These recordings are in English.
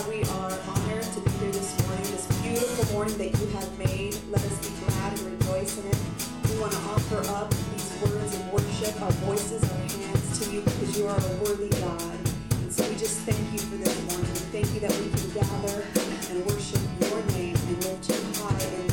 God, we are honored to be here this morning, this beautiful morning that you have made. Let us be glad and rejoice in it. We want to offer up these words of worship, our voices, our hands to you because you are a worthy God. And so we just thank you for this morning. Thank you that we can gather and worship your name and lift you high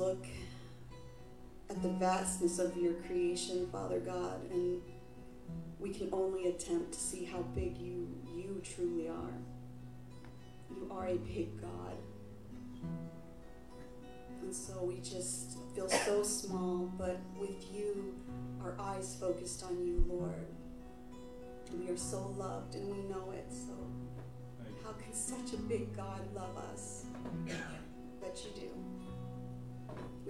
look at the vastness of your creation, Father God, and we can only attempt to see how big you you truly are. You are a big God. And so we just feel so small, but with you, our eyes focused on you, Lord. We are so loved and we know it. So how can such a big God love us? that you do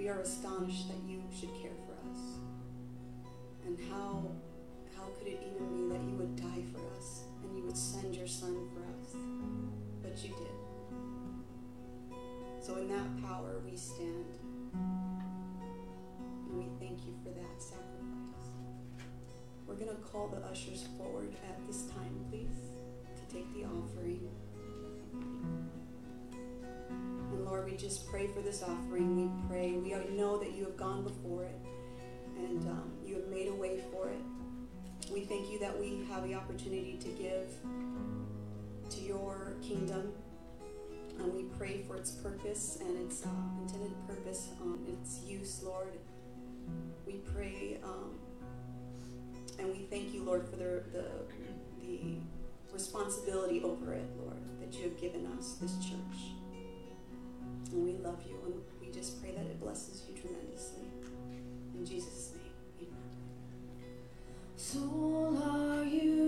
we are astonished that you should care for us. And how how could it even be that you would die for us and you would send your son for us? But you did. So in that power we stand. And we thank you for that sacrifice. We're going to call the ushers forward at this time, please, to take the offering. Lord, we just pray for this offering. We pray. We know that you have gone before it and um, you have made a way for it. We thank you that we have the opportunity to give to your kingdom. And we pray for its purpose and its uh, intended purpose, um, its use, Lord. We pray um, and we thank you, Lord, for the, the, the responsibility over it, Lord, that you have given us, this church. And we love you, and we just pray that it blesses you tremendously. In Jesus' name, amen. Soul, are you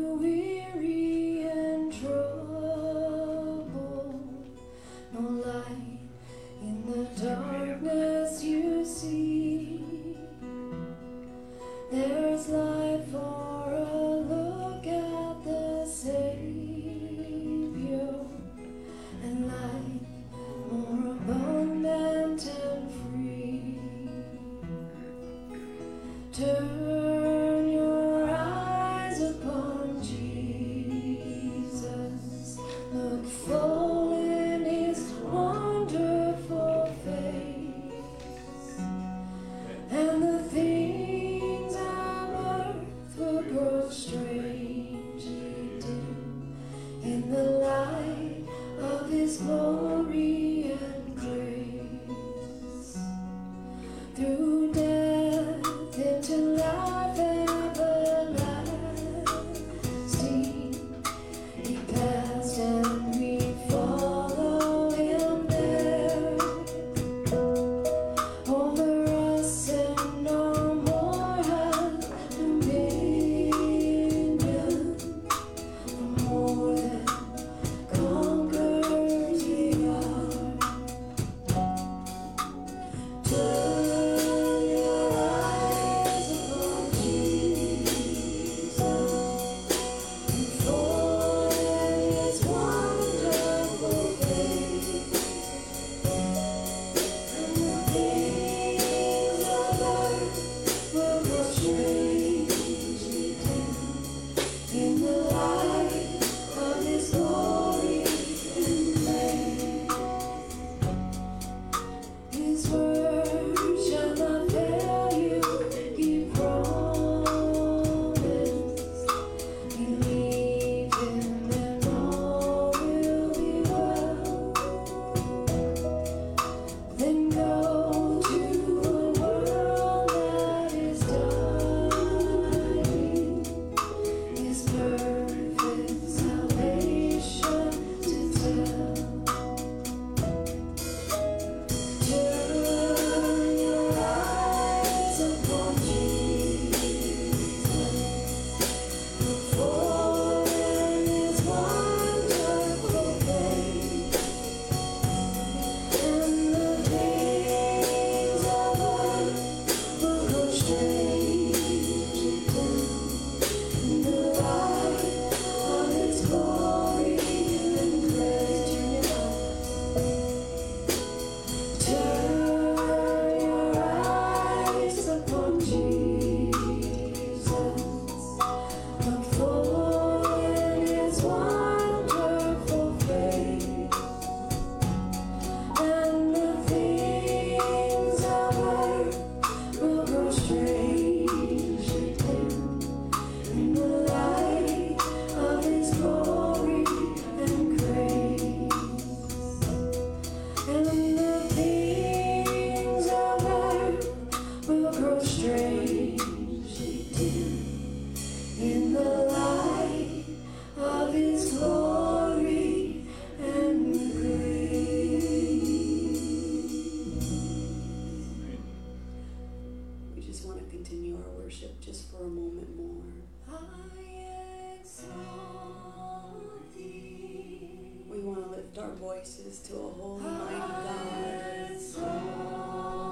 to a holy, mighty God.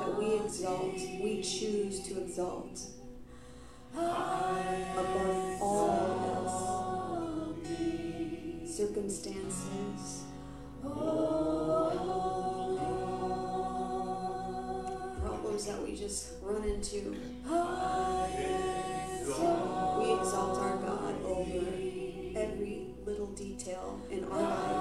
That we exalt, we choose to exalt above all else. Circumstances, problems that we just run into. We exalt our God over every little detail in our lives.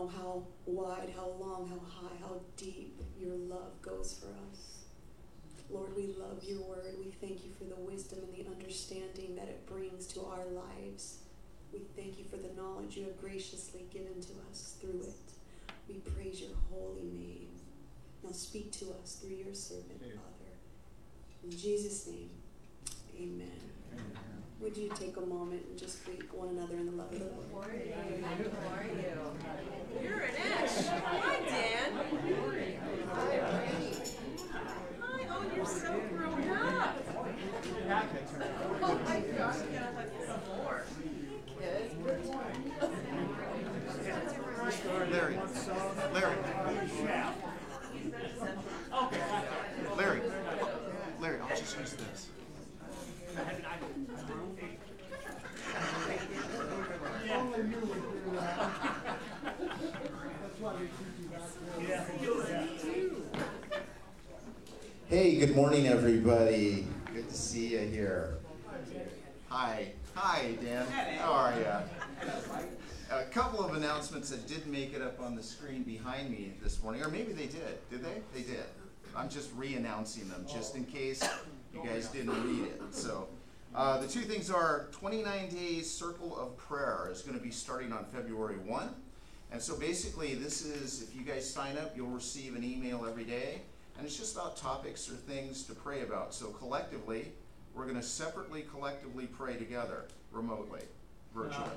Know how wide, how long, how high, how deep your love goes for us. Lord, we love your word. We thank you for the wisdom and the understanding that it brings to our lives. We thank you for the knowledge you have graciously given to us through it. We praise your holy name. Now speak to us through your servant, Father. In Jesus' name, amen. Would you take a moment and just greet one another in the love of the Lord? How are you? You're an Ash. Hi, Dan. Hi, oh, you're so grown up. Oh my gosh, I gotta hug you some more. Kids. Larry, Larry, Larry, Larry, I'll just use this. Hey, good morning, everybody. Good to see you here. Hi, hi, Dan. How are you? A couple of announcements that did make it up on the screen behind me this morning, or maybe they did. Did they? They did. I'm just re-announcing them, just in case you guys didn't read it. So, uh, the two things are 29 days Circle of Prayer is going to be starting on February 1. And so basically, this is if you guys sign up, you'll receive an email every day, and it's just about topics or things to pray about. So collectively, we're going to separately, collectively pray together, remotely, virtually.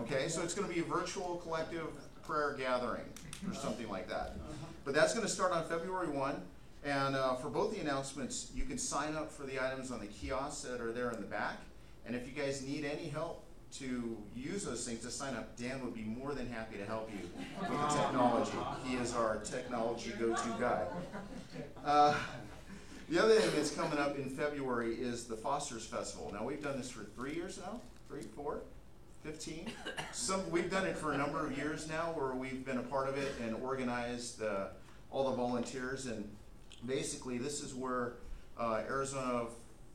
Okay, so it's going to be a virtual collective prayer gathering or something like that. But that's going to start on February 1. And uh, for both the announcements, you can sign up for the items on the kiosks that are there in the back. And if you guys need any help to use those things to sign up, Dan would be more than happy to help you with the technology. He is our technology go-to guy. Uh, the other thing that's coming up in February is the Foster's Festival. Now we've done this for three years now, three, four, fifteen. Some we've done it for a number of years now, where we've been a part of it and organized uh, all the volunteers. And basically, this is where uh, Arizona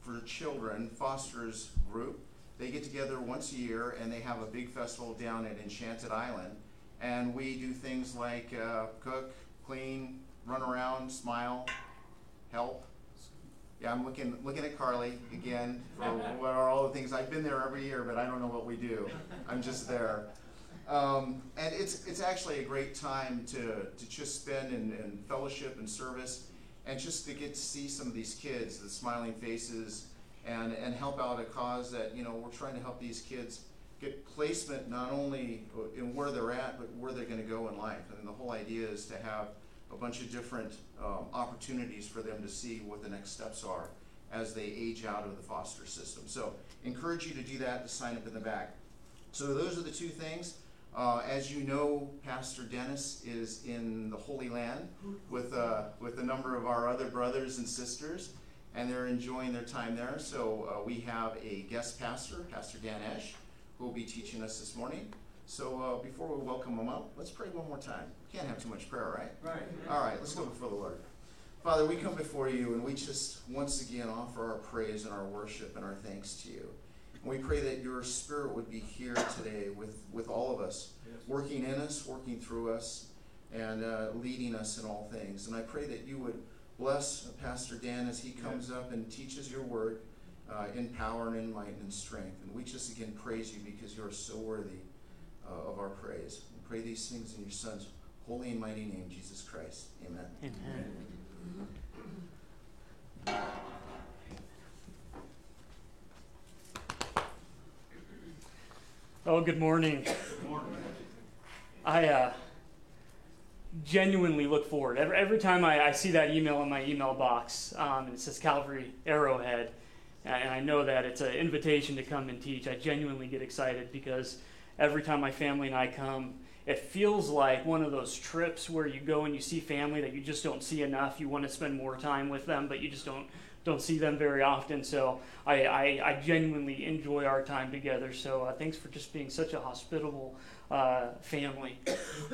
for Children Foster's group they get together once a year and they have a big festival down at Enchanted Island. And we do things like uh, cook, clean, run around, smile, help. Yeah, I'm looking looking at Carly again for what are all the things. I've been there every year, but I don't know what we do. I'm just there. Um, and it's it's actually a great time to, to just spend in, in fellowship and service and just to get to see some of these kids, the smiling faces, and, and help out a cause that, you know, we're trying to help these kids get placement not only in where they're at, but where they're going to go in life. And the whole idea is to have a bunch of different um, opportunities for them to see what the next steps are as they age out of the foster system. So encourage you to do that, to sign up in the back. So those are the two things. Uh, as you know, Pastor Dennis is in the Holy Land with, uh, with a number of our other brothers and sisters, and they're enjoying their time there. So uh, we have a guest pastor, Pastor Dan Esh, who will be teaching us this morning. So uh, before we welcome him up, let's pray one more time. Can't have too much prayer, right? Right. All right, let's go before the Lord. Father, we come before you and we just once again offer our praise and our worship and our thanks to you. And we pray that your spirit would be here today with, with all of us, Yes. working in us, working through us, and uh, leading us in all things. And I pray that you would bless Pastor Dan as he comes up and teaches your word uh, in power and in might and in strength. And we just again praise you because you are so worthy uh, of our praise. We pray these things in your Son's holy and mighty name, Jesus Christ. Amen. Amen. Oh, good morning. I uh, genuinely look forward. Every, every time I, I see that email in my email box, um, and it says Calvary Arrowhead, and I know that it's an invitation to come and teach, I genuinely get excited because every time my family and I come, it feels like one of those trips where you go and you see family that you just don't see enough. You want to spend more time with them, but you just don't don't see them very often. So I, I, I genuinely enjoy our time together. So uh, thanks for just being such a hospitable uh, family.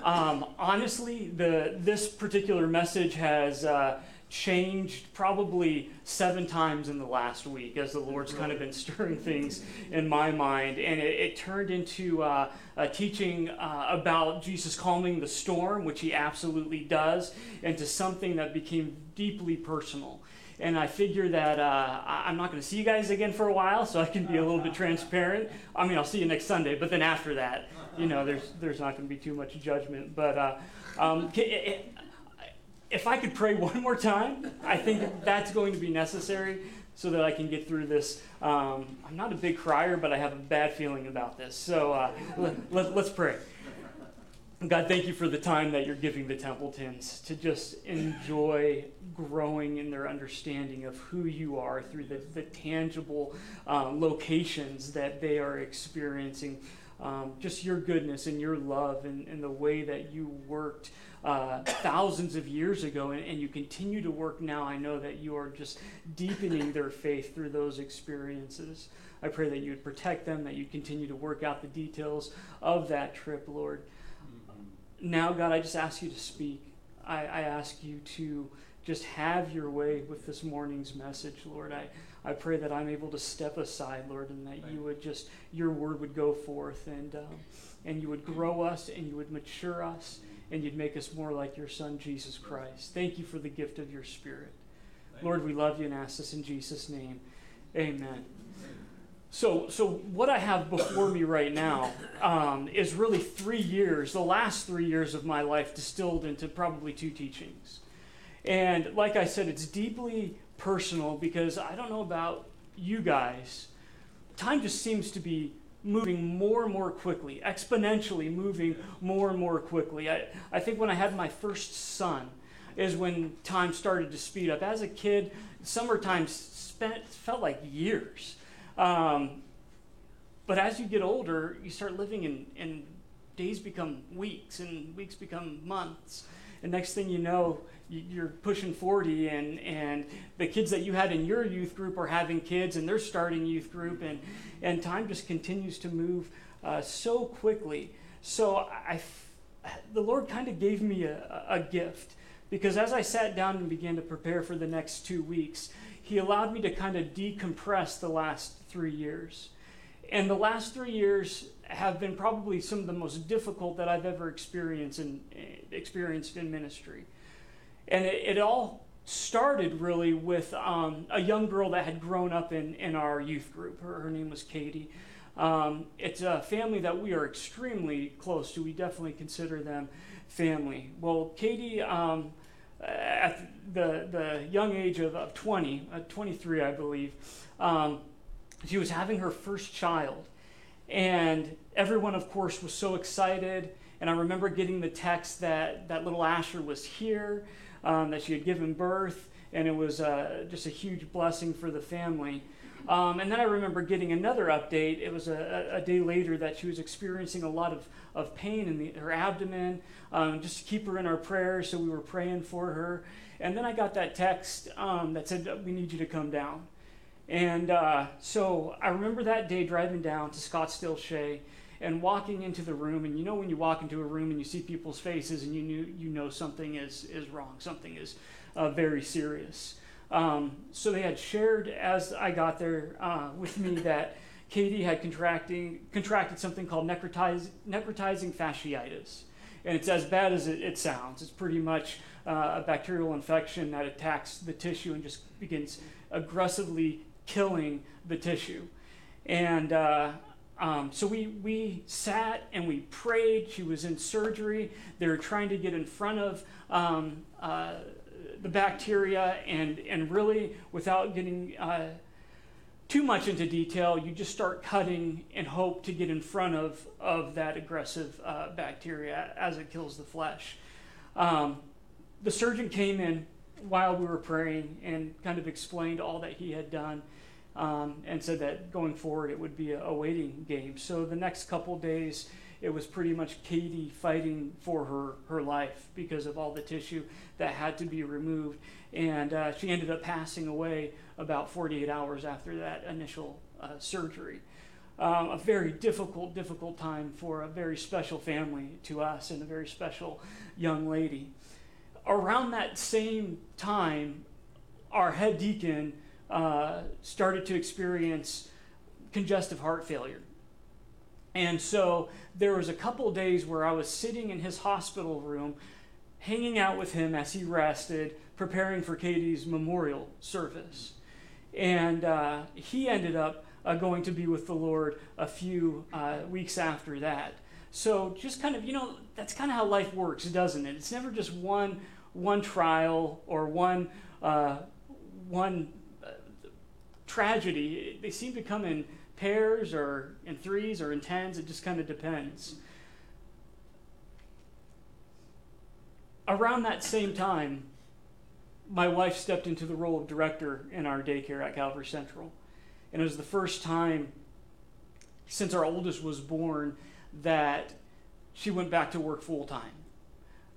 Um, honestly, the this particular message has uh, changed probably seven times in the last week as the Lord's kind of been stirring things in my mind, and it, it turned into uh, a teaching uh, about Jesus calming the storm, which He absolutely does, into something that became deeply personal and I figure that uh, I- I'm not going to see you guys again for a while, so I can be a little bit transparent. I mean, I'll see you next Sunday, but then after that, you know, there's there's not going to be too much judgment. But uh, um, if I could pray one more time, I think that that's going to be necessary so that I can get through this. Um, I'm not a big crier, but I have a bad feeling about this. So uh, let, let, let's pray. God, thank you for the time that you're giving the Templetons to just enjoy growing in their understanding of who you are through the, the tangible um, locations that they are experiencing. Um, just your goodness and your love and, and the way that you worked uh, thousands of years ago and, and you continue to work now. I know that you are just deepening their faith through those experiences. I pray that you would protect them, that you'd continue to work out the details of that trip, Lord now, God, I just ask you to speak. I, I ask you to just have your way with this morning's message, Lord. I, I pray that I'm able to step aside, Lord, and that you would just, your word would go forth and, um, and you would grow us and you would mature us and you'd make us more like your Son, Jesus Christ. Thank you for the gift of your Spirit. Lord, we love you and ask this in Jesus' name. Amen. So, so what I have before me right now um, is really three years, the last three years of my life, distilled into probably two teachings. And like I said, it's deeply personal because I don't know about you guys. Time just seems to be moving more and more quickly, exponentially moving more and more quickly. I, I think when I had my first son is when time started to speed up. As a kid, summertime spent felt like years. Um, but as you get older, you start living in, in days become weeks and weeks become months. And next thing you know, you're pushing 40 and, and the kids that you had in your youth group are having kids and they're starting youth group and, and time just continues to move uh, so quickly so I, the lord kind of gave me a, a gift because as i sat down and began to prepare for the next two weeks he allowed me to kind of decompress the last three years and the last three years have been probably some of the most difficult that i've ever experienced in, experienced in ministry and it, it all started really with um, a young girl that had grown up in, in our youth group. Her, her name was Katie. Um, it's a family that we are extremely close to. We definitely consider them family. Well, Katie, um, at the, the young age of, of 20, uh, 23, I believe, um, she was having her first child. And everyone, of course, was so excited. And I remember getting the text that, that little Asher was here um, that she had given birth, and it was uh, just a huge blessing for the family. Um, and then I remember getting another update. It was a, a, day later that she was experiencing a lot of, of pain in the, her abdomen, um, just to keep her in our prayers. So we were praying for her. And then I got that text um, that said, We need you to come down. And uh, so I remember that day driving down to Scottsdale Shea and walking into the room. And you know when you walk into a room and you see people's faces and you knew you know something is is wrong something is uh, very serious. Um, so they had shared as i got there uh, with me that katie had contracting contracted something called necrotize, necrotizing fasciitis. And it's as bad as it, it sounds. It's pretty much uh, a bacterial infection that attacks the tissue and just begins aggressively killing the tissue and uh, um, so we, we sat and we prayed. She was in surgery. They were trying to get in front of um, uh, the bacteria, and, and really, without getting uh, too much into detail, you just start cutting and hope to get in front of, of that aggressive uh, bacteria as it kills the flesh. Um, the surgeon came in while we were praying and kind of explained all that he had done um, and said that going forward it would be a, a waiting game. So the next couple days, it was pretty much Katie fighting for her, her life because of all the tissue that had to be removed. And uh, she ended up passing away about 48 hours after that initial uh, surgery. Um, a very difficult, difficult time for a very special family to us and a very special young lady. Around that same time, our head deacon uh, started to experience congestive heart failure. And so there was a couple days where I was sitting in his hospital room, hanging out with him as he rested, preparing for Katie's memorial service. And uh, he ended up uh, going to be with the Lord a few uh, weeks after that. So just kind of, you know, that's kind of how life works, doesn't it? It's never just one one trial or one uh, one tragedy, they seem to come in pairs or in threes or in tens. It just kind of depends. Around that same time, my wife stepped into the role of director in our daycare at Calvary Central. And it was the first time since our oldest was born that she went back to work full time.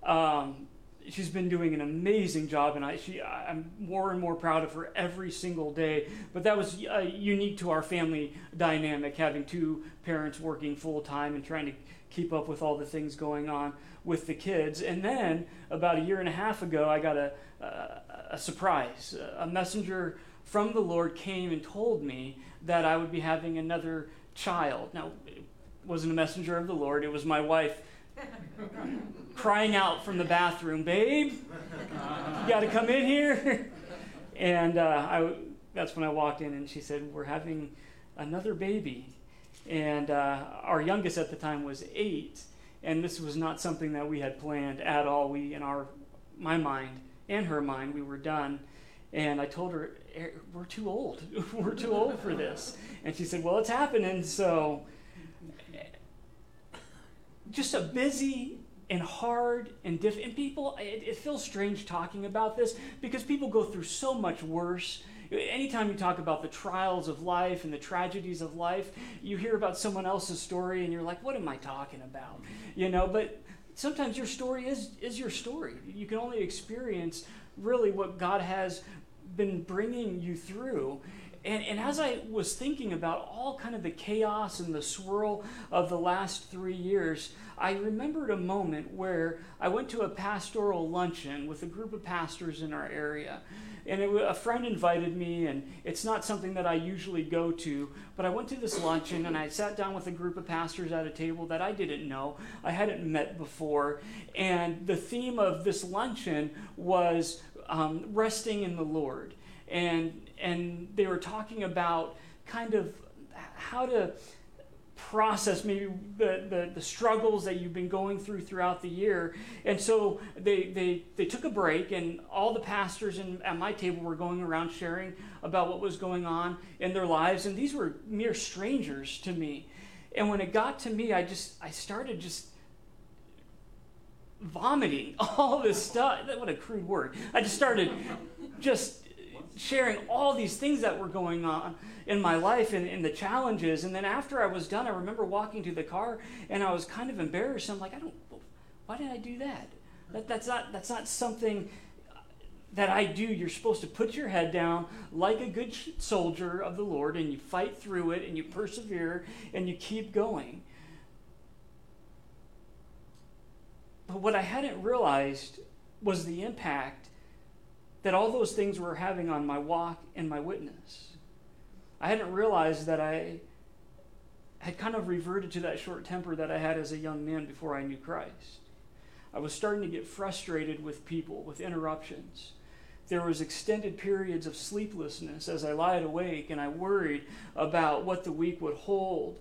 Um, she's been doing an amazing job, and I, she, I'm more and more proud of her every single day. But that was uh, unique to our family dynamic, having two parents working full time and trying to keep up with all the things going on with the kids. And then about a year and a half ago, I got a, a, a surprise. A messenger from the Lord came and told me that I would be having another child. Now, it wasn't a messenger of the Lord, it was my wife crying out from the bathroom, babe, you got to come in here. and uh, I, that's when I walked in, and she said, We're having another baby. And uh, our youngest at the time was eight, and this was not something that we had planned at all. We, in our, my mind and her mind, we were done. And I told her, "Eh, we're too old. we're too old for this. And she said, well, it's happening. So just a busy and hard and diff and people it, it feels strange talking about this because people go through so much worse. Anytime you talk about the trials of life and the tragedies of life you hear about someone else's story and you're like what am i talking about? You know but sometimes your story is is your story. You can only experience really what god has been bringing you through and, and as I was thinking about all kind of the chaos and the swirl of the last three years, I remembered a moment where I went to a pastoral luncheon with a group of pastors in our area. And it, a friend invited me, and it's not something that I usually go to, but I went to this luncheon and I sat down with a group of pastors at a table that I didn't know, I hadn't met before. And the theme of this luncheon was um, resting in the Lord and and they were talking about kind of how to process maybe the, the, the struggles that you've been going through throughout the year. And so they, they, they took a break and all the pastors in, at my table were going around sharing about what was going on in their lives and these were mere strangers to me. And when it got to me i just i started just vomiting all this stuff. What a crude word. I just started just sharing all these things that were going on in my life and, and the challenges. And then after I was done, I remember walking to the car and I was kind of embarrassed. I'm like, I don't, why did I do that? that that's, not, that's not something that I do. You're supposed to put your head down like a good soldier of the Lord and you fight through it and you persevere and you keep going. But what I hadn't realized was the impact that all those things were having on my walk and my witness. I hadn't realized that I had kind of reverted to that short temper that I had as a young man before I knew Christ. I was starting to get frustrated with people, with interruptions. There was extended periods of sleeplessness as I lied awake and I worried about what the week would hold.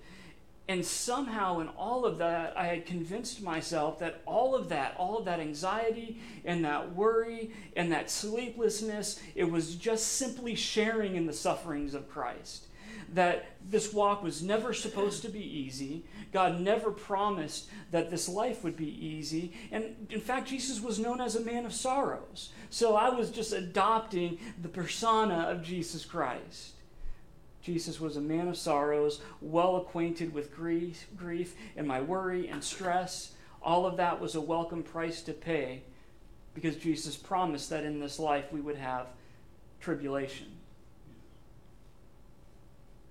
And somehow, in all of that, I had convinced myself that all of that, all of that anxiety and that worry and that sleeplessness, it was just simply sharing in the sufferings of Christ. That this walk was never supposed to be easy. God never promised that this life would be easy. And in fact, Jesus was known as a man of sorrows. So I was just adopting the persona of Jesus Christ. Jesus was a man of sorrows, well acquainted with grief, grief and my worry and stress. All of that was a welcome price to pay because Jesus promised that in this life we would have tribulation.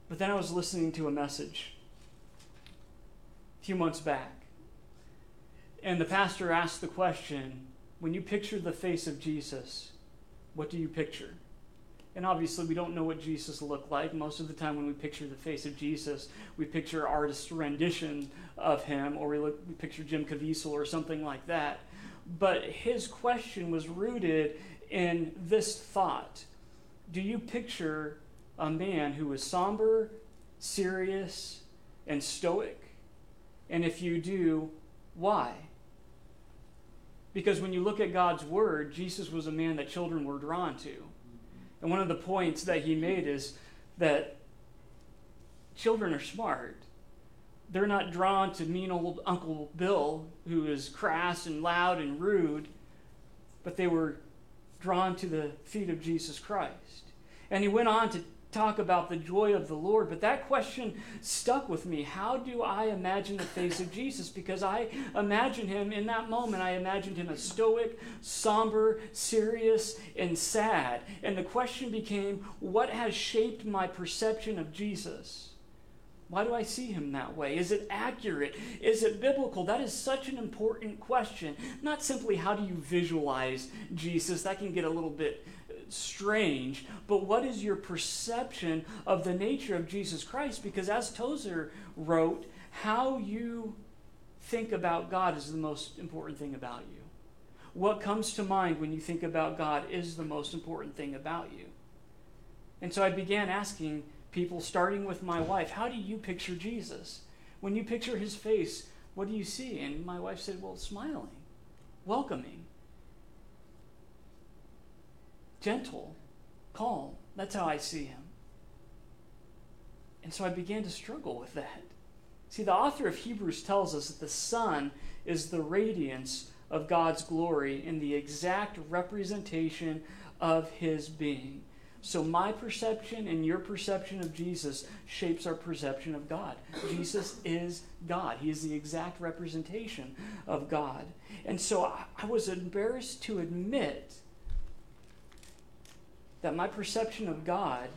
But then I was listening to a message a few months back, and the pastor asked the question when you picture the face of Jesus, what do you picture? And obviously, we don't know what Jesus looked like. Most of the time, when we picture the face of Jesus, we picture artist's rendition of him, or we, look, we picture Jim Caviezel or something like that. But his question was rooted in this thought Do you picture a man who is somber, serious, and stoic? And if you do, why? Because when you look at God's word, Jesus was a man that children were drawn to. And one of the points that he made is that children are smart. They're not drawn to mean old Uncle Bill, who is crass and loud and rude, but they were drawn to the feet of Jesus Christ. And he went on to talk about the joy of the Lord, but that question stuck with me. How do I imagine the face of Jesus? Because I imagine him in that moment, I imagined him as stoic, somber, serious, and sad. And the question became what has shaped my perception of Jesus? Why do I see him that way? Is it accurate? Is it biblical? That is such an important question. Not simply how do you visualize Jesus, that can get a little bit strange, but what is your perception of the nature of Jesus Christ? Because as Tozer wrote, how you think about God is the most important thing about you. What comes to mind when you think about God is the most important thing about you. And so I began asking people, starting with my wife, how do you picture Jesus? When you picture his face, what do you see? And my wife said, Well, smiling, welcoming, gentle, calm. That's how I see him. And so I began to struggle with that. See, the author of Hebrews tells us that the Son is the radiance of God's glory and the exact representation of his being. So, my perception and your perception of Jesus shapes our perception of God. Jesus is God, He is the exact representation of God. And so, I, I was embarrassed to admit that my perception of God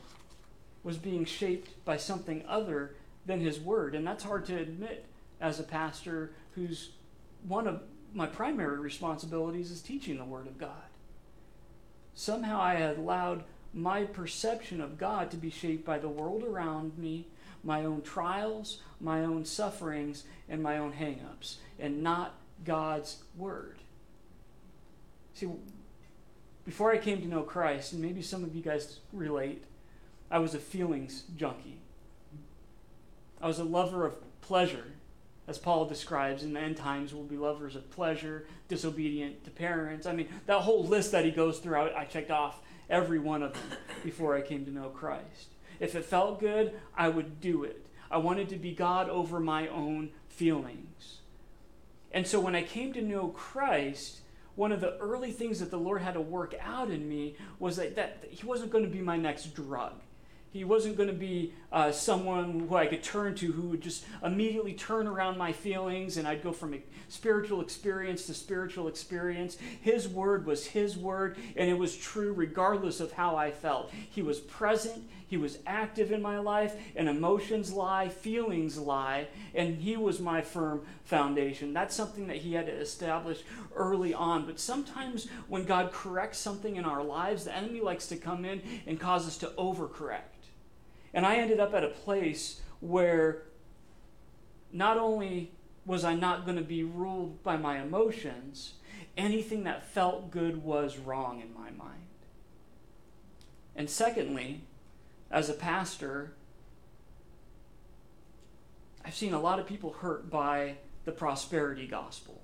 was being shaped by something other than His Word. And that's hard to admit as a pastor who's one of my primary responsibilities is teaching the Word of God. Somehow I had allowed my perception of God to be shaped by the world around me, my own trials, my own sufferings, and my own hangups, and not God's Word. See, before I came to know Christ, and maybe some of you guys relate, I was a feelings junkie. I was a lover of pleasure, as Paul describes in the end times, we'll be lovers of pleasure, disobedient to parents. I mean, that whole list that he goes through, I, I checked off every one of them before I came to know Christ. If it felt good, I would do it. I wanted to be God over my own feelings. And so when I came to know Christ, one of the early things that the Lord had to work out in me was that, that He wasn't going to be my next drug. He wasn't going to be uh, someone who I could turn to who would just immediately turn around my feelings and I'd go from spiritual experience to spiritual experience. His word was His word and it was true regardless of how I felt. He was present, He was active in my life, and emotions lie, feelings lie, and He was my firm foundation. That's something that He had to establish early on. But sometimes when God corrects something in our lives, the enemy likes to come in and cause us to overcorrect. And I ended up at a place where not only was I not going to be ruled by my emotions, anything that felt good was wrong in my mind. And secondly, as a pastor, I've seen a lot of people hurt by the prosperity gospel,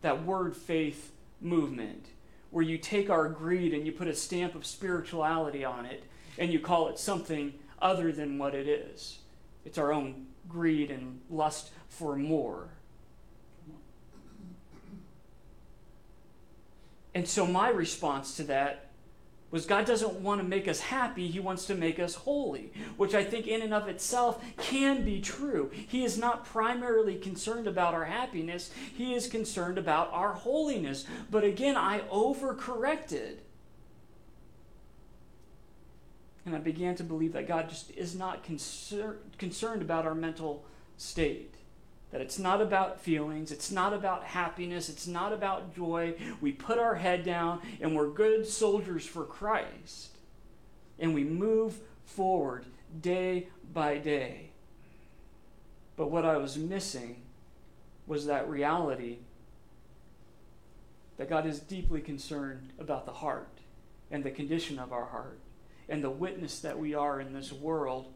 that word faith movement, where you take our greed and you put a stamp of spirituality on it and you call it something other than what it is. It's our own greed and lust for more. And so my response to that was God doesn't want to make us happy, He wants to make us holy, which I think in and of itself can be true. He is not primarily concerned about our happiness, He is concerned about our holiness. But again, I overcorrected. And I began to believe that God just is not concern, concerned about our mental state. That it's not about feelings, it's not about happiness, it's not about joy. We put our head down and we're good soldiers for Christ. And we move forward day by day. But what I was missing was that reality that God is deeply concerned about the heart and the condition of our heart and the witness that we are in this world.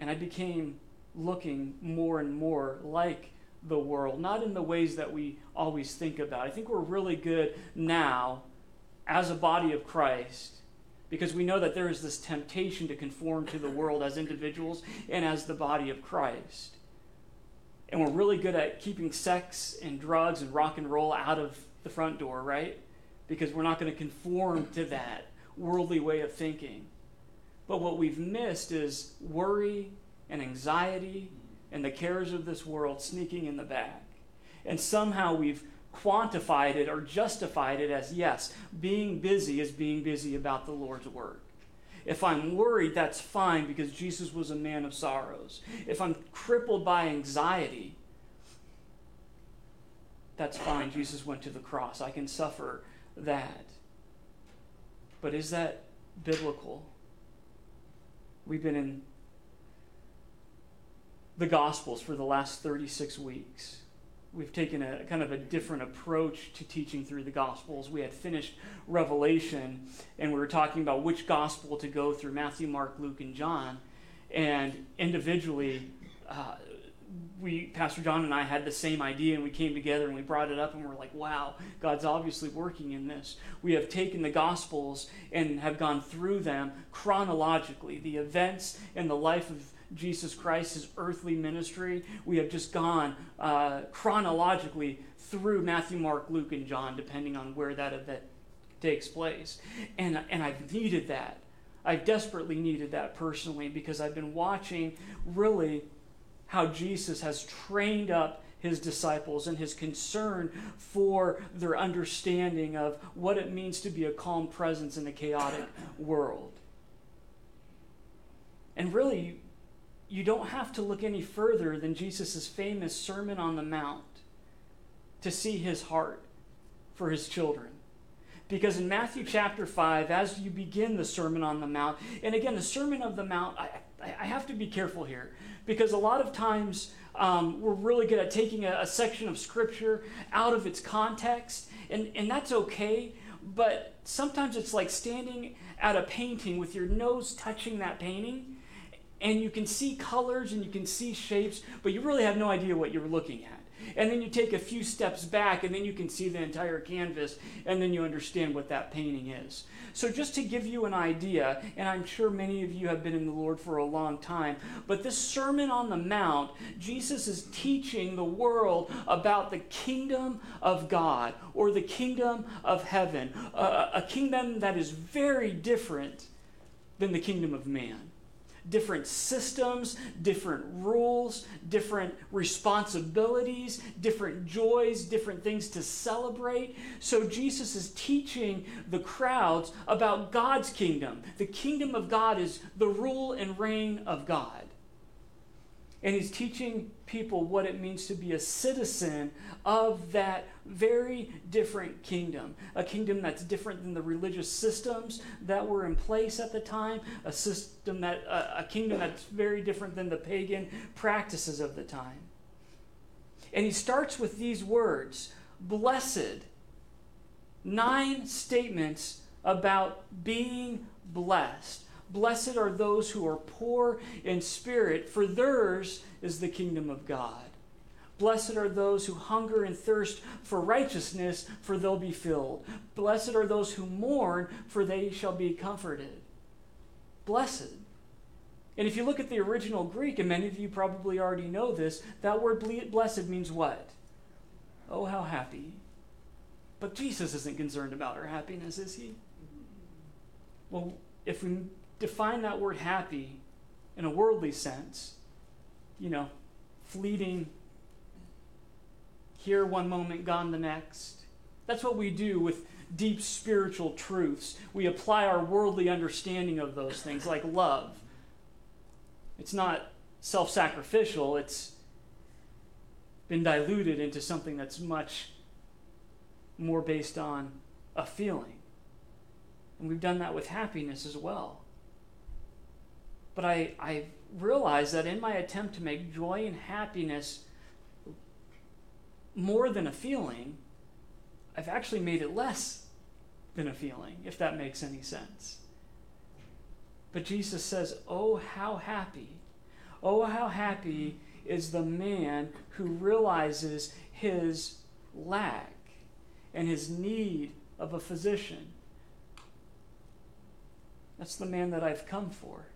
And I became looking more and more like the world, not in the ways that we always think about. I think we're really good now as a body of Christ because we know that there is this temptation to conform to the world as individuals and as the body of Christ. And we're really good at keeping sex and drugs and rock and roll out of the front door, right? Because we're not going to conform to that worldly way of thinking. But what we've missed is worry and anxiety and the cares of this world sneaking in the back. And somehow we've quantified it or justified it as yes, being busy is being busy about the Lord's work. If I'm worried, that's fine because Jesus was a man of sorrows. If I'm crippled by anxiety, that's fine. Jesus went to the cross. I can suffer that. But is that biblical? We've been in the Gospels for the last 36 weeks. we've taken a kind of a different approach to teaching through the Gospels. We had finished Revelation, and we were talking about which Gospel to go through Matthew, Mark, Luke, and John. And individually, uh, we, Pastor John and I, had the same idea, and we came together and we brought it up, and we're like, wow, God's obviously working in this. We have taken the Gospels and have gone through them chronologically, the events and the life of Jesus Christ, his earthly ministry. We have just gone uh, chronologically through Matthew, Mark, Luke, and John, depending on where that event takes place. And, and I've needed that. I desperately needed that personally because I've been watching really how Jesus has trained up his disciples and his concern for their understanding of what it means to be a calm presence in a chaotic world. And really, you don't have to look any further than Jesus' famous Sermon on the Mount to see his heart for his children. Because in Matthew chapter 5, as you begin the Sermon on the Mount, and again, the Sermon of the Mount, I, I have to be careful here because a lot of times um, we're really good at taking a, a, section of Scripture out of its context, and, and that's okay, but sometimes it's like standing at a painting with your nose touching that painting and you can see colors and you can see shapes, but you really have no idea what you're looking at. And then you take a few steps back, and then you can see the entire canvas, and then you understand what that painting is. So, just to give you an idea, and I'm sure many of you have been in the Lord for a long time, but this Sermon on the Mount, Jesus is teaching the world about the kingdom of God or the kingdom of heaven, a kingdom that is very different than the kingdom of man different systems, different rules, different responsibilities, different joys, different things to celebrate. So Jesus is teaching the crowds about God's kingdom. The kingdom of God is the rule and reign of God. And he's teaching people what it means to be a citizen of that very different kingdom. A kingdom that's different than the religious systems that were in place at the time, a system that uh, a kingdom that's very different than the pagan practices of the time. And he starts with these words, blessed. Nine statements about being blessed. Blessed are those who are poor in spirit, for theirs is the kingdom of God. Blessed are those who hunger and thirst for righteousness, for they'll be filled. Blessed are those who mourn, for they shall be comforted. Blessed. And if you look at the original Greek, and many of you probably already know this, that word blessed means what? Oh, how happy. But Jesus isn't concerned about our happiness, is he? Well, if we define that word happy in a worldly sense, you know, fleeting, here one moment, gone the next. That's what we do with deep spiritual truths. We apply our worldly understanding of those things, like love. It's not self sacrificial, it's been diluted into something that's much more based on a feeling. And we've done that with happiness as well. But I, I realize that in my attempt to make joy and happiness more than a feeling, I've actually made it less than a feeling, if that makes any sense. But Jesus says, Oh, how happy, oh, how happy is the man who realizes his lack and his need of a physician. That's the man that I've come for.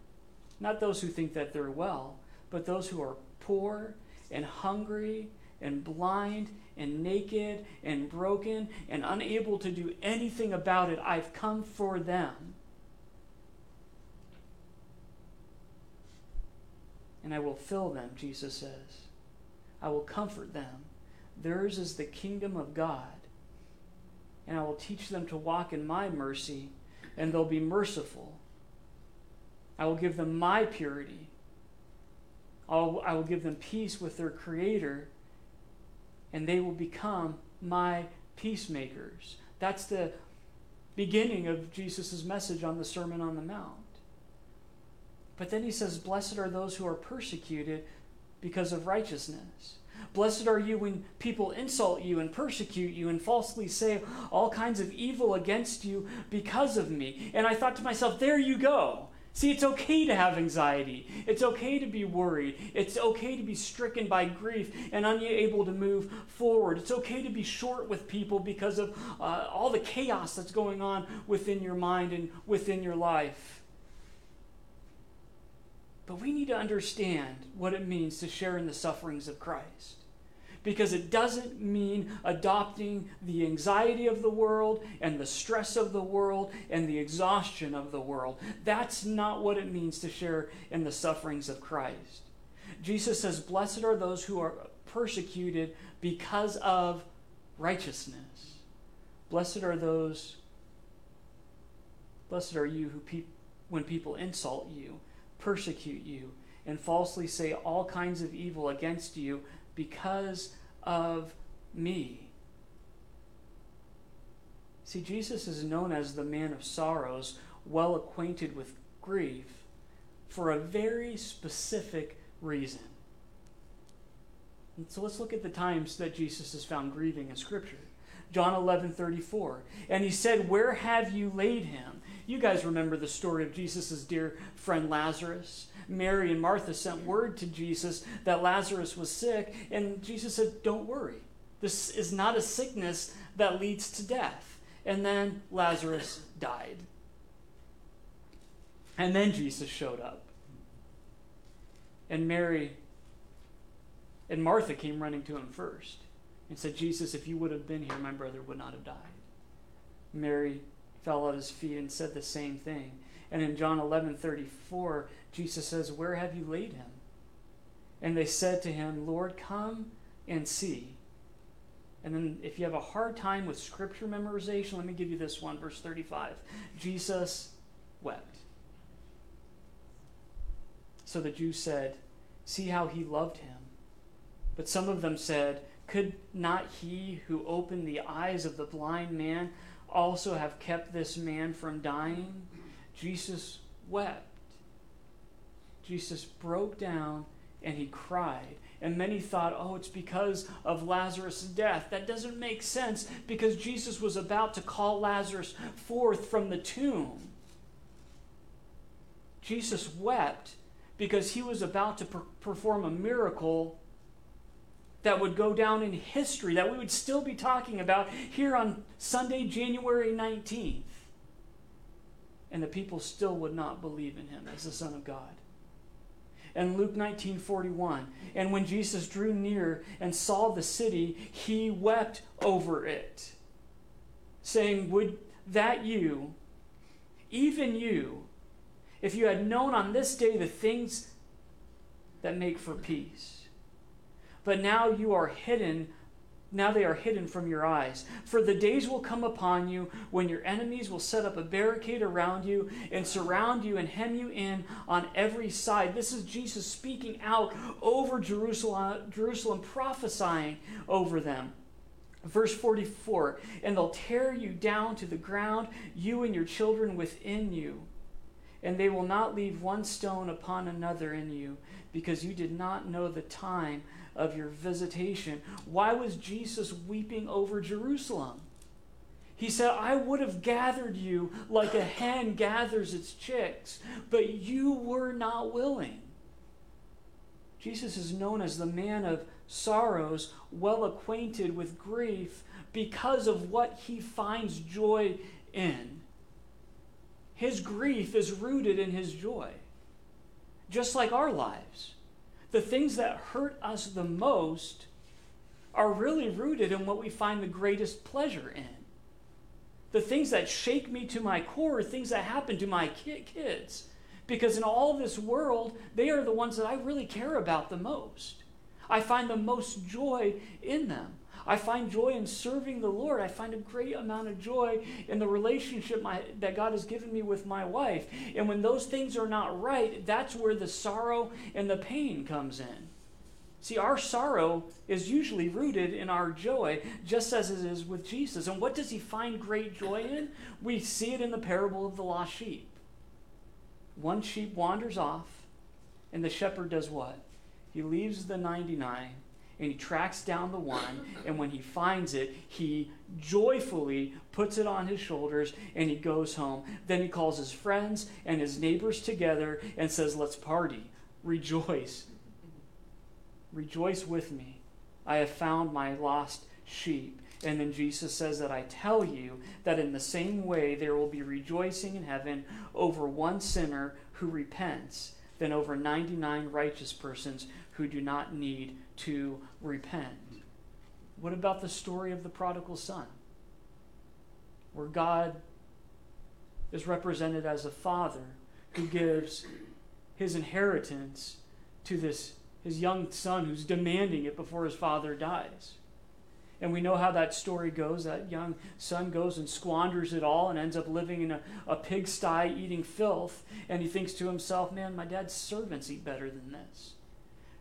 Not those who think that they're well, but those who are poor and hungry and blind and naked and broken and unable to do anything about it. I've come for them. And I will fill them, Jesus says. I will comfort them. Theirs is the kingdom of God. And I will teach them to walk in my mercy, and they'll be merciful I will give them my purity. I'll, I will give them peace with their Creator, and they will become my peacemakers. That's the beginning of Jesus' message on the Sermon on the Mount. But then he says, Blessed are those who are persecuted because of righteousness. Blessed are you when people insult you and persecute you and falsely say all kinds of evil against you because of me. And I thought to myself, there you go. See, it's okay to have anxiety. It's okay to be worried. It's okay to be stricken by grief and unable to move forward. It's okay to be short with people because of uh, all the chaos that's going on within your mind and within your life. But we need to understand what it means to share in the sufferings of Christ because it doesn't mean adopting the anxiety of the world and the stress of the world and the exhaustion of the world. That's not what it means to share in the sufferings of Christ. Jesus says, Blessed are those who are persecuted because of righteousness. Blessed are those, blessed are you who when people insult you, persecute you, and falsely say all kinds of evil against you because of me. See, Jesus is known as the man of sorrows, well acquainted with grief, for a very specific reason. And so let's look at the times that Jesus is found grieving in Scripture. John 11 34. And he said, Where have you laid him? You guys remember the story of Jesus' dear friend Lazarus. Mary and Martha sent word to Jesus that Lazarus was sick, and Jesus said, Don't worry. This is not a sickness that leads to death. And then Lazarus died. And then Jesus showed up. And Mary and Martha came running to him first and said, Jesus, if you would have been here, my brother would not have died. Mary fell at his feet and said the same thing. And in John 11 34, Jesus says, Where have you laid him? And they said to him, Lord, come and see. And then, if you have a hard time with scripture memorization, let me give you this one, verse 35. Jesus wept. So the Jews said, See how he loved him. But some of them said, Could not he who opened the eyes of the blind man also have kept this man from dying? Jesus wept. Jesus broke down and he cried. And many thought, oh, it's because of Lazarus' death. That doesn't make sense because Jesus was about to call Lazarus forth from the tomb. Jesus wept because he was about to per- perform a miracle that would go down in history, that we would still be talking about here on Sunday, January 19th. And the people still would not believe in him as the Son of God. And Luke 19:41, and when Jesus drew near and saw the city, he wept over it, saying, "Would that you, even you, if you had known on this day the things that make for peace. But now you are hidden, now they are hidden from your eyes. For the days will come upon you when your enemies will set up a barricade around you and surround you and hem you in on every side. This is Jesus speaking out over Jerusalem, Jerusalem prophesying over them. Verse 44 And they'll tear you down to the ground, you and your children within you and they will not leave one stone upon another in you, because you did not know the time of your visitation. Why was Jesus weeping over Jerusalem? He said, I would have gathered you like a hen gathers its chicks, but you were not willing. Jesus is known as the man of sorrows, well acquainted with grief, because of what he finds joy in. His grief is rooted in his joy, just like our lives. The things that hurt us the most are really rooted in what we find the greatest pleasure in. The things that shake me to my core are things that happen to my kids. Because in all this world, they are the ones that I really care about the most. I find the most joy in them. I find joy in serving the Lord. I find a great amount of joy in the relationship my, that God has given me with my wife. And when those things are not right, that's where the sorrow and the pain comes in. See, our sorrow is usually rooted in our joy, just as it is with Jesus. And what does he find great joy in? We see it in the parable of the lost sheep. One sheep wanders off, and the shepherd does what? He leaves the 99 and he tracks down the one. And when he finds it, he joyfully puts it on his shoulders and he goes home. Then he calls his friends and his neighbors together and says, Let's party, rejoice. Rejoice with me. I have found my lost sheep. And then Jesus says that I tell you that in the same way there will be rejoicing in heaven over one sinner who repents than over 99 righteous persons who do not need to repent. What about the story of the prodigal son? Where God is represented as a father who gives his inheritance to this his young son who's demanding it before his father dies. And we know how that story goes. That young son goes and squanders it all and ends up living in a, a pigsty eating filth. And he thinks to himself, man, my dad's servants eat better than this.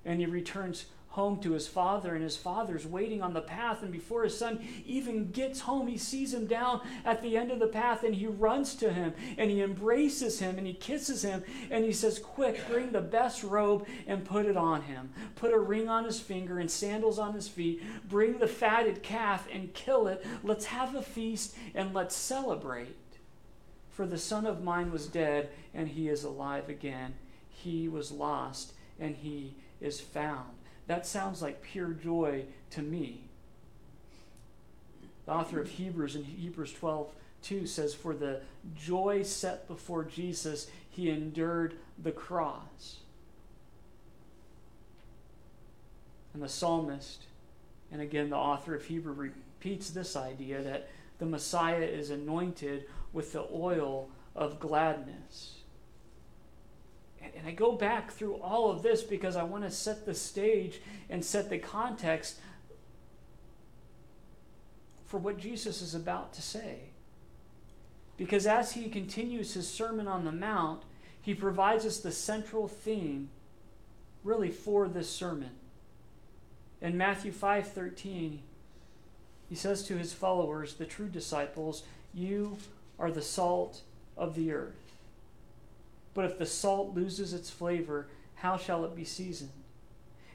And he returns home to his father, and his father's waiting on the path. And before his son even gets home, he sees him down at the end of the path and he runs to him and he embraces him and he kisses him and he says, Quick, bring the best robe and put it on him. Put a ring on his finger and sandals on his feet. Bring the fatted calf and kill it. Let's have a feast and let's celebrate. For the son of mine was dead and he is alive again. He was lost and he is found. That sounds like pure joy to me. The author of Hebrews in Hebrews 12 2 says, For the joy set before Jesus, he endured the cross. And the psalmist, and again the author of Hebrew, repeats this idea that the Messiah is anointed with the oil of gladness. And I go back through all of this because I want to set the stage and set the context for what Jesus is about to say. Because as he continues his Sermon on the Mount, he provides us the central theme really for this sermon. In Matthew 5:13, he says to his followers, the true disciples, "You are the salt of the earth." But if the salt loses its flavor, how shall it be seasoned?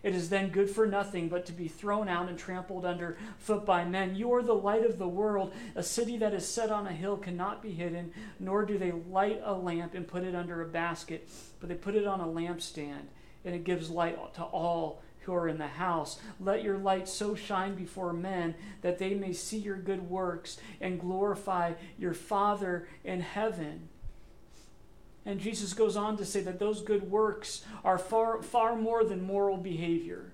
It is then good for nothing but to be thrown out and trampled under foot by men. You are the light of the world. A city that is set on a hill cannot be hidden, nor do they light a lamp and put it under a basket, but they put it on a lampstand, and it gives light to all who are in the house. Let your light so shine before men that they may see your good works and glorify your Father in heaven. And Jesus goes on to say that those good works are far, far more than moral behavior.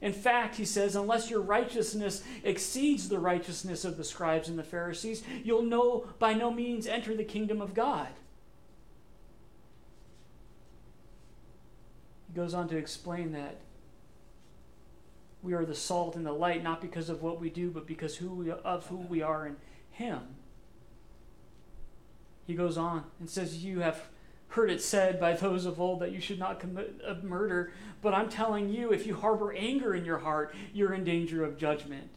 In fact, he says, unless your righteousness exceeds the righteousness of the scribes and the Pharisees, you'll no, by no means enter the kingdom of God. He goes on to explain that we are the salt and the light, not because of what we do, but because who we, of who we are in Him. He goes on and says, You have heard it said by those of old that you should not commit a murder, but I'm telling you, if you harbor anger in your heart, you're in danger of judgment.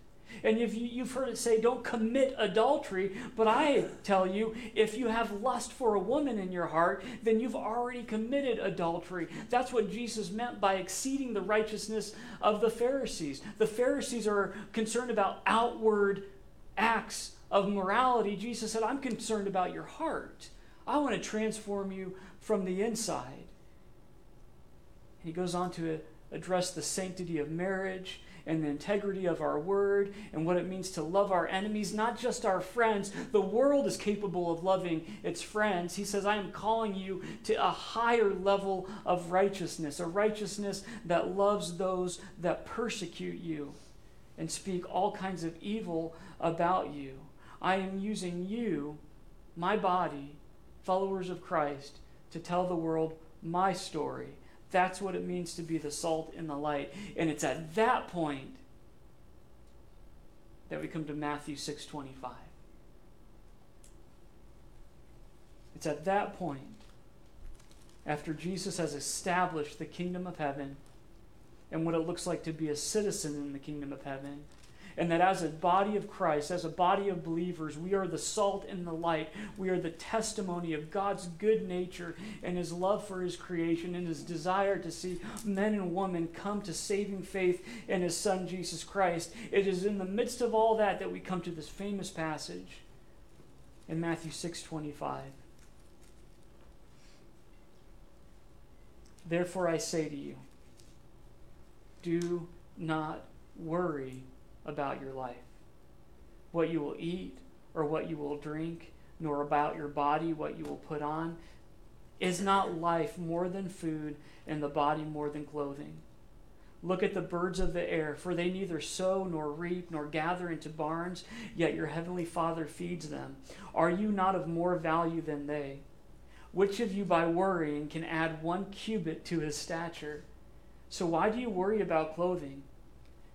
And if you, you've heard it say, don't commit adultery, but I tell you, if you have lust for a woman in your heart, then you've already committed adultery. That's what Jesus meant by exceeding the righteousness of the Pharisees. The Pharisees are concerned about outward acts of morality. Jesus said, I'm concerned about your heart. I want to transform you from the inside. He goes on to address the sanctity of marriage and the integrity of our word and what it means to love our enemies, not just our friends. The world is capable of loving its friends. He says, I am calling you to a higher level of righteousness, a righteousness that loves those that persecute you and speak all kinds of evil about you. I am using you, my body, followers of Christ, to tell the world my story that's what it means to be the salt and the light. And it's at that point that we come to Matthew 6:25. It's at that point after Jesus has established the kingdom of heaven and what it looks like to be a citizen in the kingdom of heaven And that as a body of Christ, as a body of believers, we are the salt and the light. We are the testimony of God's good nature and his love for his creation and his desire to see men and women come to saving faith in his son Jesus Christ. It is in the midst of all that that we come to this famous passage in Matthew 6:25. Therefore I say to you, do not worry about your life, what you will eat or what you will drink, nor about your body, what you will put on. Is not life more than food, and the body more than clothing? Look at the birds of the air, for they neither sow nor reap nor gather into barns, yet your heavenly Father feeds them. Are you not of more value than they? Which of you by worrying can add one cubit to his stature? So why do you worry about clothing?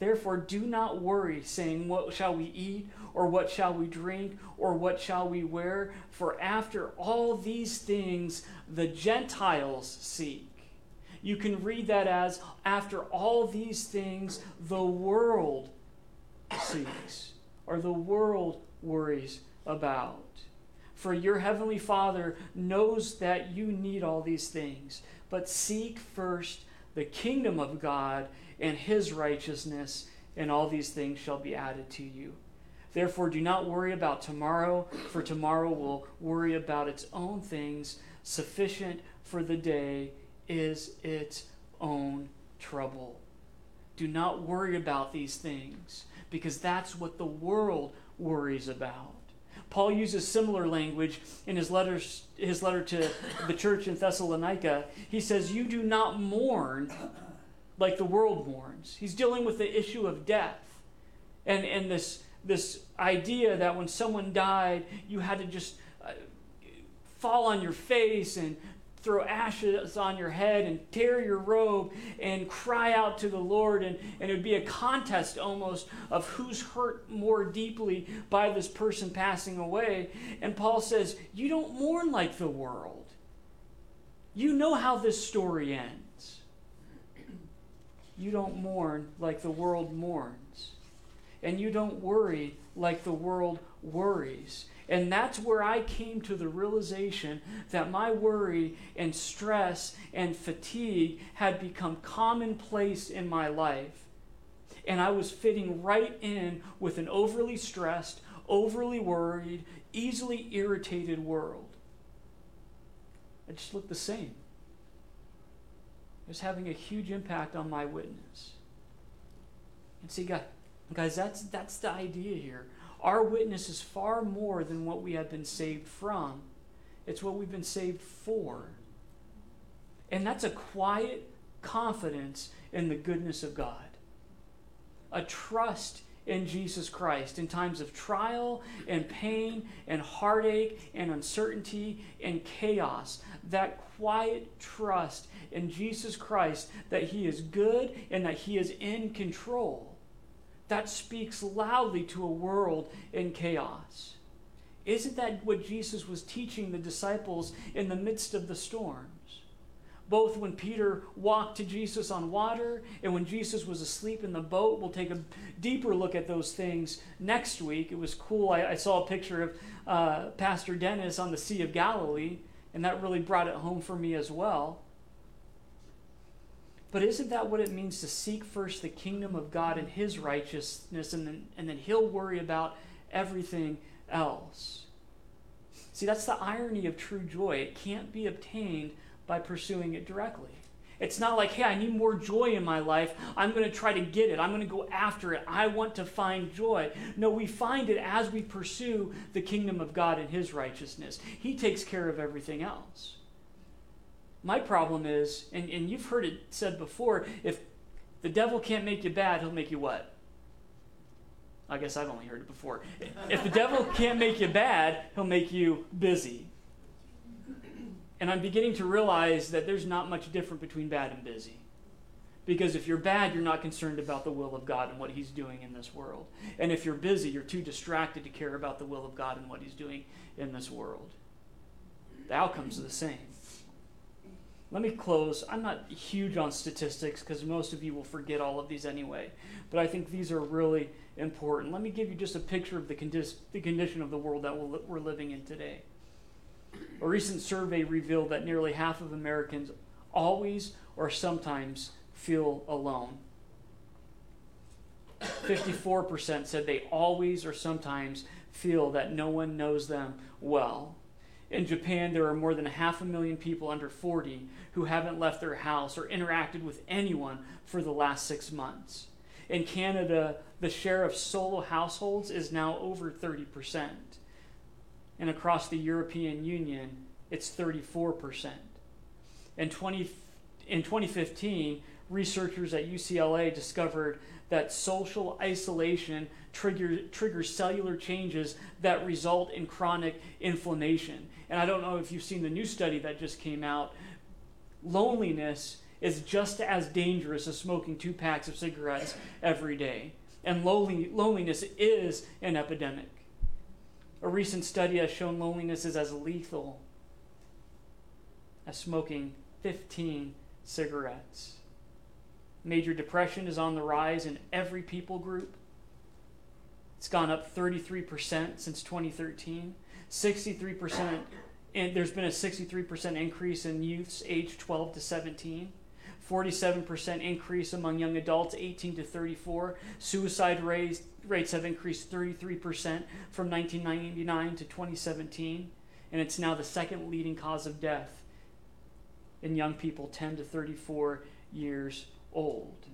Therefore, do not worry, saying, What shall we eat, or what shall we drink, or what shall we wear? For after all these things the Gentiles seek. You can read that as, After all these things the world seeks, or the world worries about. For your heavenly Father knows that you need all these things. But seek first the kingdom of God and his righteousness, and all these things shall be added to you. Therefore, do not worry about tomorrow, for tomorrow will worry about its own things. Sufficient for the day is its own trouble. Do not worry about these things, because that's what the world worries about. Paul uses similar language in his letters his letter to the church in Thessalonica. He says, "You do not mourn like the world mourns. He's dealing with the issue of death. And, and this, this idea that when someone died, you had to just uh, fall on your face and throw ashes on your head and tear your robe and cry out to the Lord. And, and it would be a contest almost of who's hurt more deeply by this person passing away. And Paul says, You don't mourn like the world. You know how this story ends you don't mourn like the world mourns. And you don't worry like the world worries. And that's where I came to the realization that my worry and stress and fatigue had become commonplace in my life. And I was fitting right in with an overly stressed, overly worried, easily irritated world. I just looked the same was having a huge impact on my witness. And see, guys, that's, that's the idea here. Our witness is far more than what we have been saved from, it's what we've been saved for. And that's a quiet confidence in the goodness of God, a trust in Jesus Christ in times of trial and pain and heartache and uncertainty and chaos. That quiet trust in Jesus Christ that He is good and that He is in control. That speaks loudly to a world in chaos. Isn't that what Jesus was teaching the disciples in the midst of the storms? Both when Peter walked to Jesus on water and when Jesus was asleep in the boat. We'll take a deeper look at those things next week. It was cool. I, I saw a picture of uh, Pastor Dennis on the Sea of Galilee, and that really brought it home for me as well. But isn't that what it means to seek first the kingdom of God and his righteousness, and then, and then he'll worry about everything else? See, that's the irony of true joy. It can't be obtained by pursuing it directly. It's not like, hey, I need more joy in my life. I'm going to try to get it. I'm going to go after it. I want to find joy. No, we find it as we pursue the kingdom of God and His righteousness. He takes care of everything else. My problem is, and, and you've heard it said before, if the devil can't make you bad, he'll make you what? I guess I've only heard it before. If the devil can't make you bad, he'll make you busy. And I'm beginning to realize that there's not much different between bad and busy. Because if you're bad, you're not concerned about the will of God and what He's doing in this world. And if you're busy, you're too distracted to care about the will of God and what He's doing in this world. The outcomes are the same. Let me close. I'm not huge on statistics because most of you will forget all of these anyway, but I think these are really important. Let me give you just a picture of the, condi- the condition of the world that we're living in today. A recent survey revealed that nearly half of Americans always or sometimes feel alone. 54% said they always or sometimes feel that no one knows them well. In Japan, there are more than half a million people under 40 who haven't left their house or interacted with anyone for the last six months. In Canada, the share of solo households is now over 30%. And across the European Union, it's 34%. In, 20, in 2015, researchers at UCLA discovered that social isolation trigger, triggers cellular changes that result in chronic inflammation. And I don't know if you've seen the new study that just came out. Loneliness is just as dangerous as smoking two packs of cigarettes every day. And lonely, loneliness is an epidemic. A recent study has shown loneliness is as lethal as smoking 15 cigarettes. Major depression is on the rise in every people group. It's gone up 33% since 2013. 63%, and there's been a 63% increase in youths aged 12 to 17. 47% increase among young adults 18 to 34. Suicide rates, rates have increased 33% from 1999 to 2017, and it's now the second leading cause of death in young people 10 to 34 years old.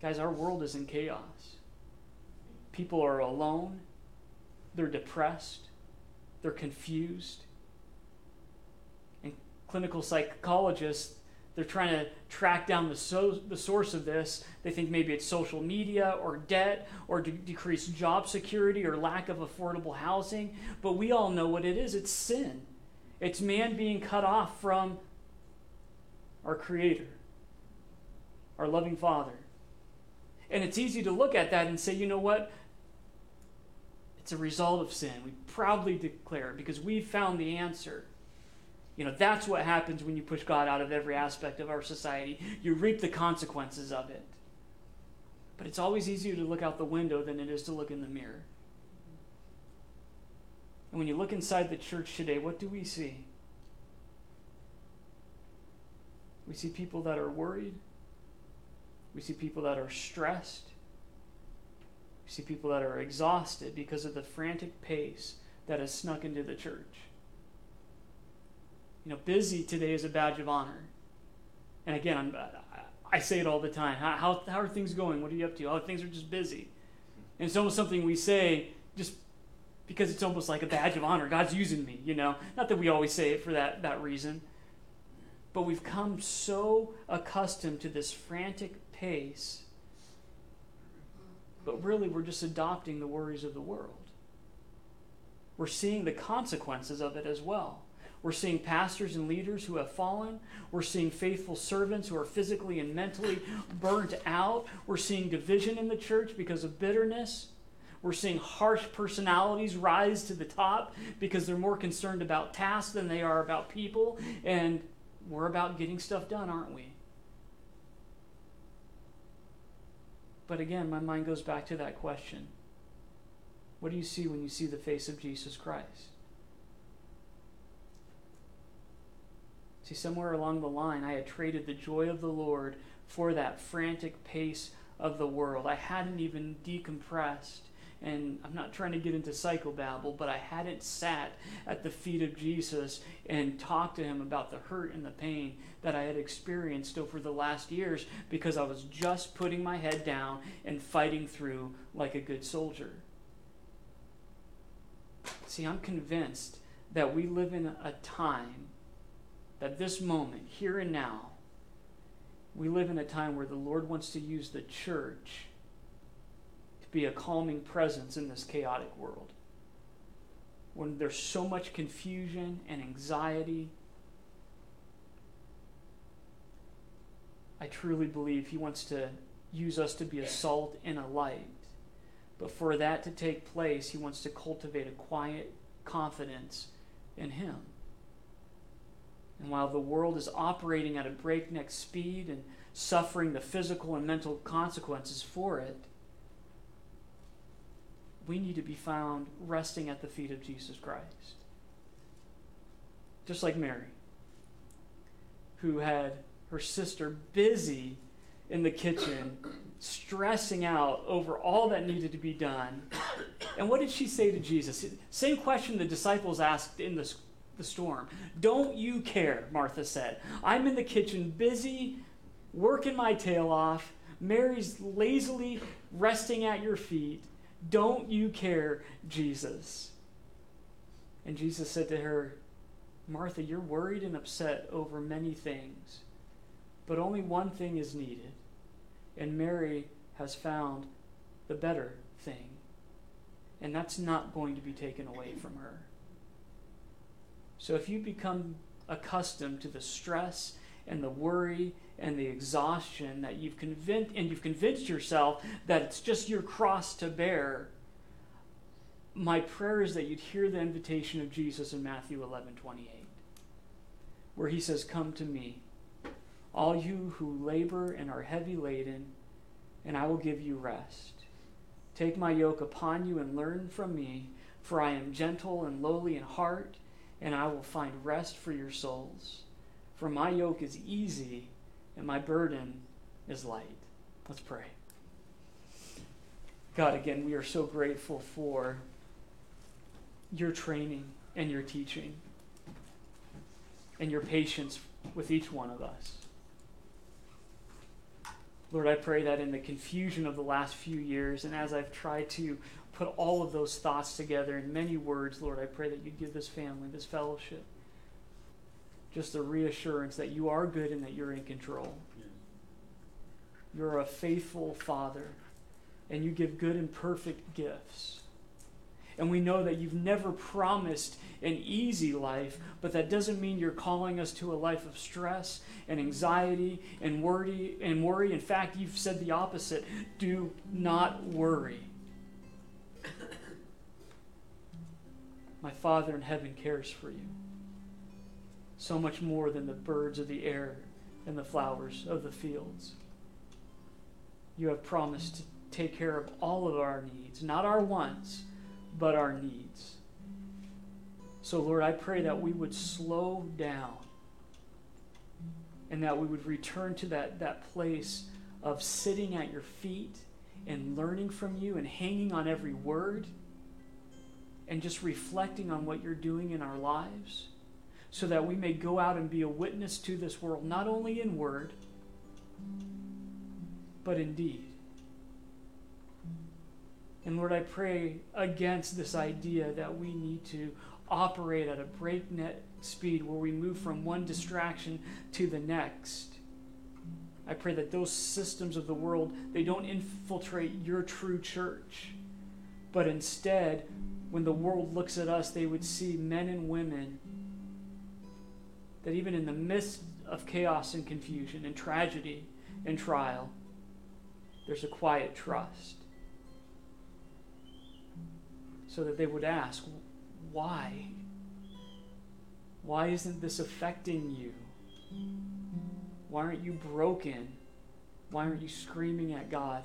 Guys, our world is in chaos. People are alone, they're depressed, they're confused. And clinical psychologists, they're trying to track down the, so, the source of this. They think maybe it's social media or debt or de- decreased job security or lack of affordable housing. But we all know what it is it's sin. It's man being cut off from our Creator our loving Father. And it's easy to look at that and say, you know what? It's a result of sin. We proudly declare it because we've found the answer. You know, that's what happens when you push God out of every aspect of our society. You reap the consequences of it. But it's always easier to look out the window than it is to look in the mirror. And when you look inside the church today, what do we see? We see people that are worried. We see people that are stressed. We see people that are exhausted because of the frantic pace that has snuck into the church. You know, busy today is a badge of honor. And again, I'm, i say it all the time. How, how, how are things going? What are you up to? Oh, things are just busy. And it's almost something we say just because it's almost like a badge of honor. God's using me, you know. Not that we always say it for that, that reason. But we've come so accustomed to this frantic pace. But really, we're just adopting the worries of the world. We're seeing the consequences of it as well. We're seeing pastors and leaders who have fallen. We're seeing faithful servants who are physically and mentally burnt out. We're seeing division in the church because of bitterness. We're seeing harsh personalities rise to the top because they're more concerned about tasks than they are about people. And we're about getting stuff done, aren't we? But again, my mind goes back to that question What do you see when you see the face of Jesus Christ? See, somewhere along the line, I had traded the joy of the Lord for that frantic pace of the world. I hadn't even decompressed and I'm not trying to get into psychobabble, but I hadn't sat at the feet of Jesus and talked to him about the hurt and the pain that I had experienced over the last years because I was just putting my head down and fighting through like a good soldier. See, I'm convinced that we live in a time that this moment, here and now, we live in a time where the Lord wants to use the church to be a calming presence in this chaotic world. When there's so much confusion and anxiety, I truly believe He wants to use us to be a salt and a light. But for that to take place, He wants to cultivate a quiet confidence in Him. And while the world is operating at a breakneck speed and suffering the physical and mental consequences for it, we need to be found resting at the feet of Jesus Christ. Just like Mary, who had her sister busy in the kitchen, stressing out over all that needed to be done. And what did she say to Jesus? Same question the disciples asked in the, the storm. Don't you care, Martha said. I'm in the kitchen busy working my tail off. Mary's lazily resting at your feet. Don't you care, Jesus? And Jesus said to her, Martha, you're worried and upset over many things, but only one thing is needed. And Mary has found the better thing. And that's not going to be taken away from her. So if you become accustomed to the stress and the worry and the exhaustion that you've convinced and you've convinced yourself that it's just your cross to bear my prayer is that you'd hear the invitation of Jesus in Matthew 11 28, where he says, Come to me, all you who labor and are heavy laden, and I will give you rest. Take my yoke upon you and learn from me, for I am gentle and lowly in heart, and I will find rest for your souls. For my yoke is easy and my burden is light. Let's pray. God, again, we are so grateful for your training and your teaching and your patience with each one of us. Lord, I pray that in the confusion of the last few years, and as I've tried to put all of those thoughts together in many words, Lord, I pray that you'd give this family, this fellowship, just a reassurance that you are good and that you're in control. You're a faithful Father, and you give good and perfect gifts. And we know that you've never promised an easy life, but that doesn't mean you're calling us to a life of stress and anxiety and worry and worry. In fact, you've said the opposite. Do not worry. My Father in heaven cares for you. So much more than the birds of the air and the flowers of the fields. You have promised to take care of all of our needs, not our wants but our needs. So, Lord, I pray that we would slow down and that we would return to that, that place of sitting at your feet and learning from you and hanging on every word and just reflecting on what you're doing in our lives so that we may go out and be a witness to this world, not only in word, but in deed. And Lord, I pray against this idea that we need to operate at a breakneck speed where we move from one distraction to the next. I pray that those systems of the world they don't infiltrate your true church, but instead when the world looks at us they would see men and women that even in the midst of chaos and confusion and tragedy and trial there's a quiet trust so that they would ask, why? Why isn't this affecting you? Why aren't you broken? Why aren't you screaming at God?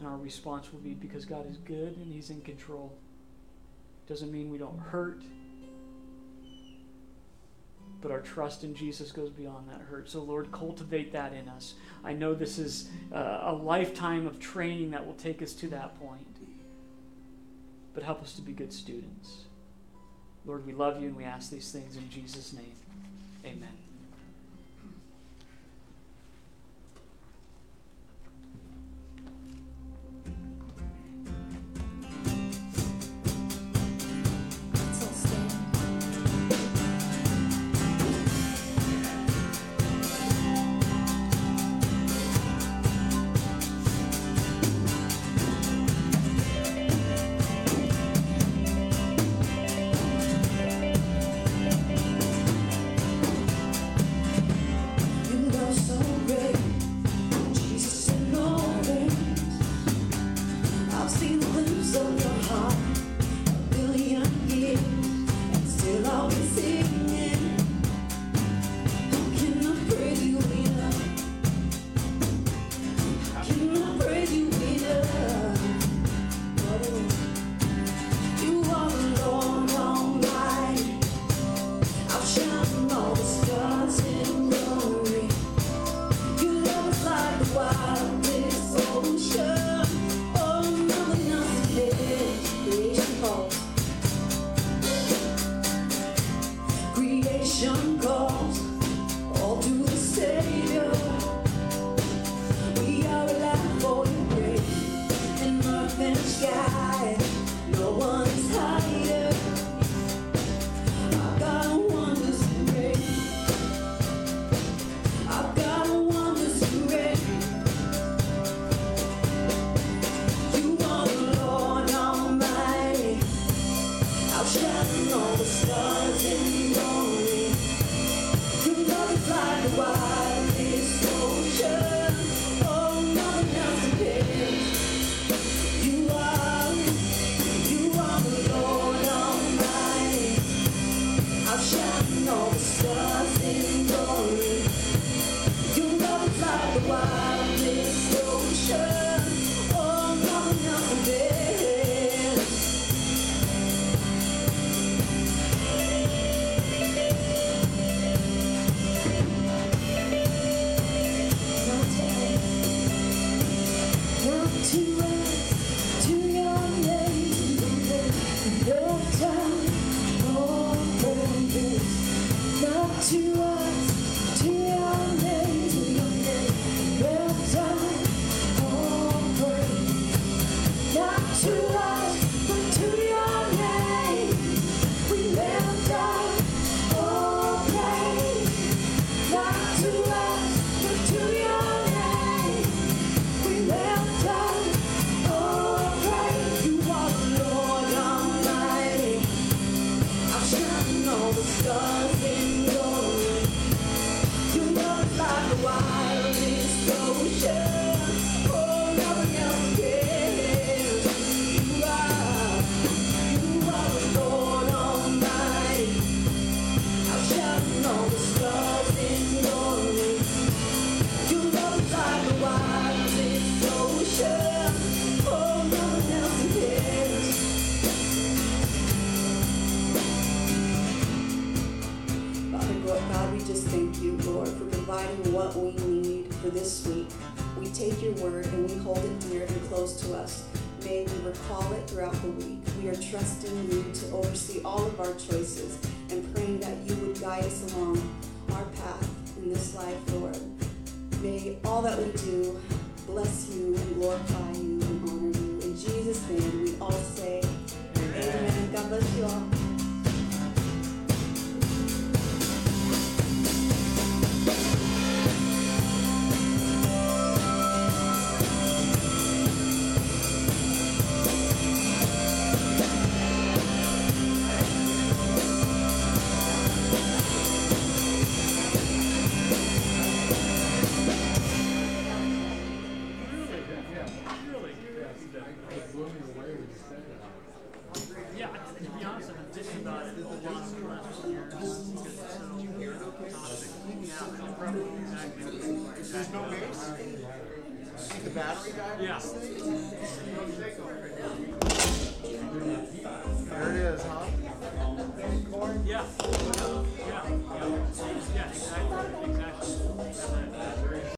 And our response will be because God is good and He's in control. Doesn't mean we don't hurt, but our trust in Jesus goes beyond that hurt. So, Lord, cultivate that in us. I know this is uh, a lifetime of training that will take us to that point, but help us to be good students. Lord, we love you and we ask these things in Jesus' name. Amen.